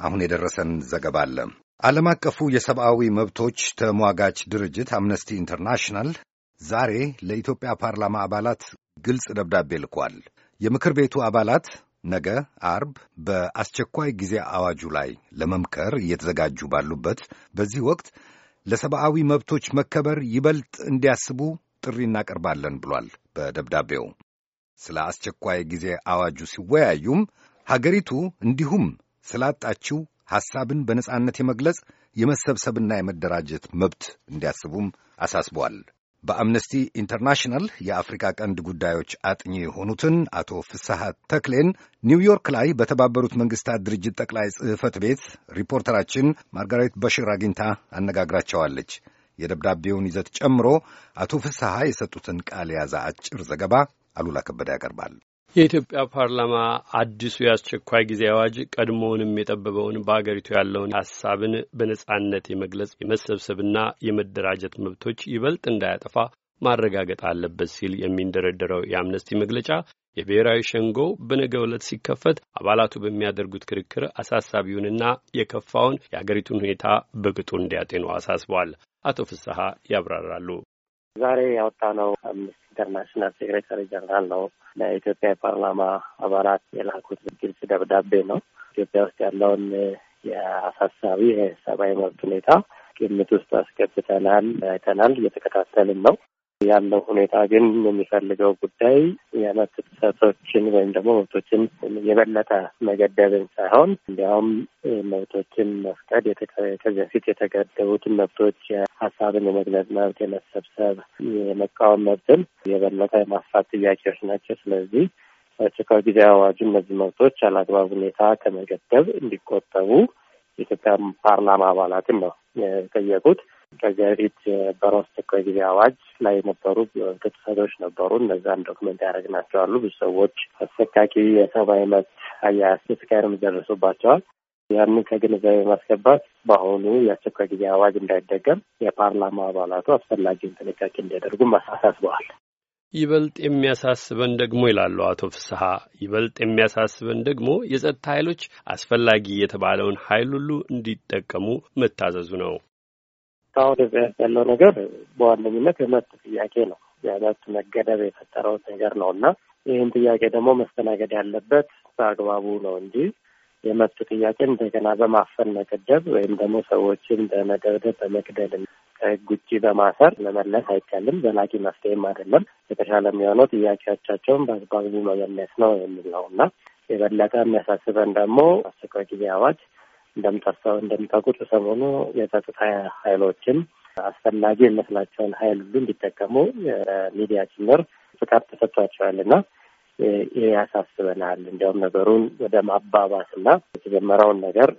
አሁን የደረሰን ዘገባ አለ። ዓለም አቀፉ የሰብአዊ መብቶች ተሟጋች ድርጅት አምነስቲ ኢንተርናሽናል ዛሬ ለኢትዮጵያ ፓርላማ አባላት ግልጽ ደብዳቤ ልኳል። የምክር ቤቱ አባላት ነገ አርብ በአስቸኳይ ጊዜ አዋጁ ላይ ለመምከር እየተዘጋጁ ባሉበት በዚህ ወቅት ለሰብአዊ መብቶች መከበር ይበልጥ እንዲያስቡ ጥሪ እናቀርባለን ብሏል በደብዳቤው። ስለ አስቸኳይ ጊዜ አዋጁ ሲወያዩም ሀገሪቱ እንዲሁም ስላጣችው ሐሳብን በነጻነት የመግለጽ የመሰብሰብና የመደራጀት መብት እንዲያስቡም አሳስበዋል። በአምነስቲ ኢንተርናሽናል የአፍሪካ ቀንድ ጉዳዮች አጥኚ የሆኑትን አቶ ፍስሐ ተክሌን ኒውዮርክ ላይ በተባበሩት መንግስታት ድርጅት ጠቅላይ ጽሕፈት ቤት ሪፖርተራችን ማርጋሬት በሽር አግኝታ አነጋግራቸዋለች። የደብዳቤውን ይዘት ጨምሮ አቶ ፍስሐ የሰጡትን ቃል የያዘ አጭር ዘገባ አሉላ ከበደ ያቀርባል። የኢትዮጵያ ፓርላማ አዲሱ የአስቸኳይ ጊዜ አዋጅ ቀድሞውንም የጠበበውን በአገሪቱ ያለውን ሀሳብን በነጻነት የመግለጽ የመሰብሰብና የመደራጀት መብቶች ይበልጥ እንዳያጠፋ ማረጋገጥ አለበት ሲል የሚንደረደረው የአምነስቲ መግለጫ የብሔራዊ ሸንጎ በነገ ዕለት ሲከፈት አባላቱ በሚያደርጉት ክርክር አሳሳቢውንና የከፋውን የአገሪቱን ሁኔታ በቅጡ እንዲያጤኑ አሳስበዋል። አቶ ፍስሐ ያብራራሉ። ዛሬ ያወጣነው አምነስቲ ኢንተርናሽናል Secretary General ነው ለኢትዮጵያ የፓርላማ አባላት የላኩት ግልጽ ደብዳቤ ነው። ኢትዮጵያ ውስጥ ያለውን የአሳሳቢ የሰብአዊ መብት ሁኔታ ግምት ውስጥ አስገብተናል፣ አይተናል፣ እየተከታተልን ነው። ያለው ሁኔታ ግን የሚፈልገው ጉዳይ የመብት ጥሰቶችን ወይም ደግሞ መብቶችን የበለጠ መገደብን ሳይሆን እንዲያውም መብቶችን መፍቀድ ከዚህ በፊት የተገደቡትን መብቶች ሀሳብን የመግለጽ መብት፣ የመሰብሰብ፣ የመቃወም መብትን የበለጠ የማስፋት ጥያቄዎች ናቸው። ስለዚህ በአስቸኳይ ጊዜ አዋጁ እነዚህ መብቶች አላግባብ ሁኔታ ከመገደብ እንዲቆጠቡ የኢትዮጵያ ፓርላማ አባላትን ነው የጠየቁት። በፊት የነበረው አስቸኳይ ጊዜ አዋጅ ላይ የነበሩ ጥሰቶች ነበሩ። እነዛን ዶክመንት ያደረግናቸው አሉ። ብዙ ሰዎች አሰቃቂ የሰብአዊ መብት አያያዝ ስቃይ እርምጃ ደርሶባቸዋል። ያንን ከግንዛቤ ማስገባት በአሁኑ የአስቸኳይ ጊዜ አዋጅ እንዳይደገም የፓርላማ አባላቱ አስፈላጊውን ጥንቃቄ እንዲያደርጉም አሳስበዋል። ይበልጥ የሚያሳስበን ደግሞ ይላሉ አቶ ፍስሐ፣ ይበልጥ የሚያሳስበን ደግሞ የጸጥታ ኃይሎች አስፈላጊ የተባለውን ኃይል ሁሉ እንዲጠቀሙ መታዘዙ ነው። እስካሁን እዚያ ያለው ነገር በዋነኝነት የመብት ጥያቄ ነው። የመብት መገደብ የፈጠረው ነገር ነው እና ይህን ጥያቄ ደግሞ መስተናገድ ያለበት በአግባቡ ነው እንጂ የመብት ጥያቄ እንደገና በማፈን መገደብ ወይም ደግሞ ሰዎችን በመደብደብ በመግደል ከሕግ ውጭ በማሰር መመለስ አይቻልም። ዘላቂ መፍትሄም አይደለም። የተሻለ የሚሆነው ጥያቄዎቻቸውን በአግባቡ መመለስ ነው የሚል ነው እና የበለጠ የሚያሳስበን ደግሞ አስቸኳይ ጊዜ አዋጅ እንደምታውቁት ሰሞኑ የጸጥታ ኃይሎችን አስፈላጊ የሚመስላቸውን ኃይል ሁሉ እንዲጠቀሙ ሚዲያ ጭምር ፍቃድ ተሰጥቷቸዋል እና ይህ ያሳስበናል። እንዲያውም ነገሩን ወደ ማባባስ እና የተጀመረውን ነገር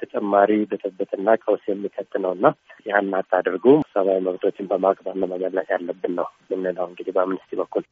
ተጨማሪ ብጥብጥና ቀውስ የሚከት ነው እና ያን አታድርጉ፣ ሰብአዊ መብቶችን በማክበር መመለስ ያለብን ነው የምንለው እንግዲህ በአምነስቲ በኩል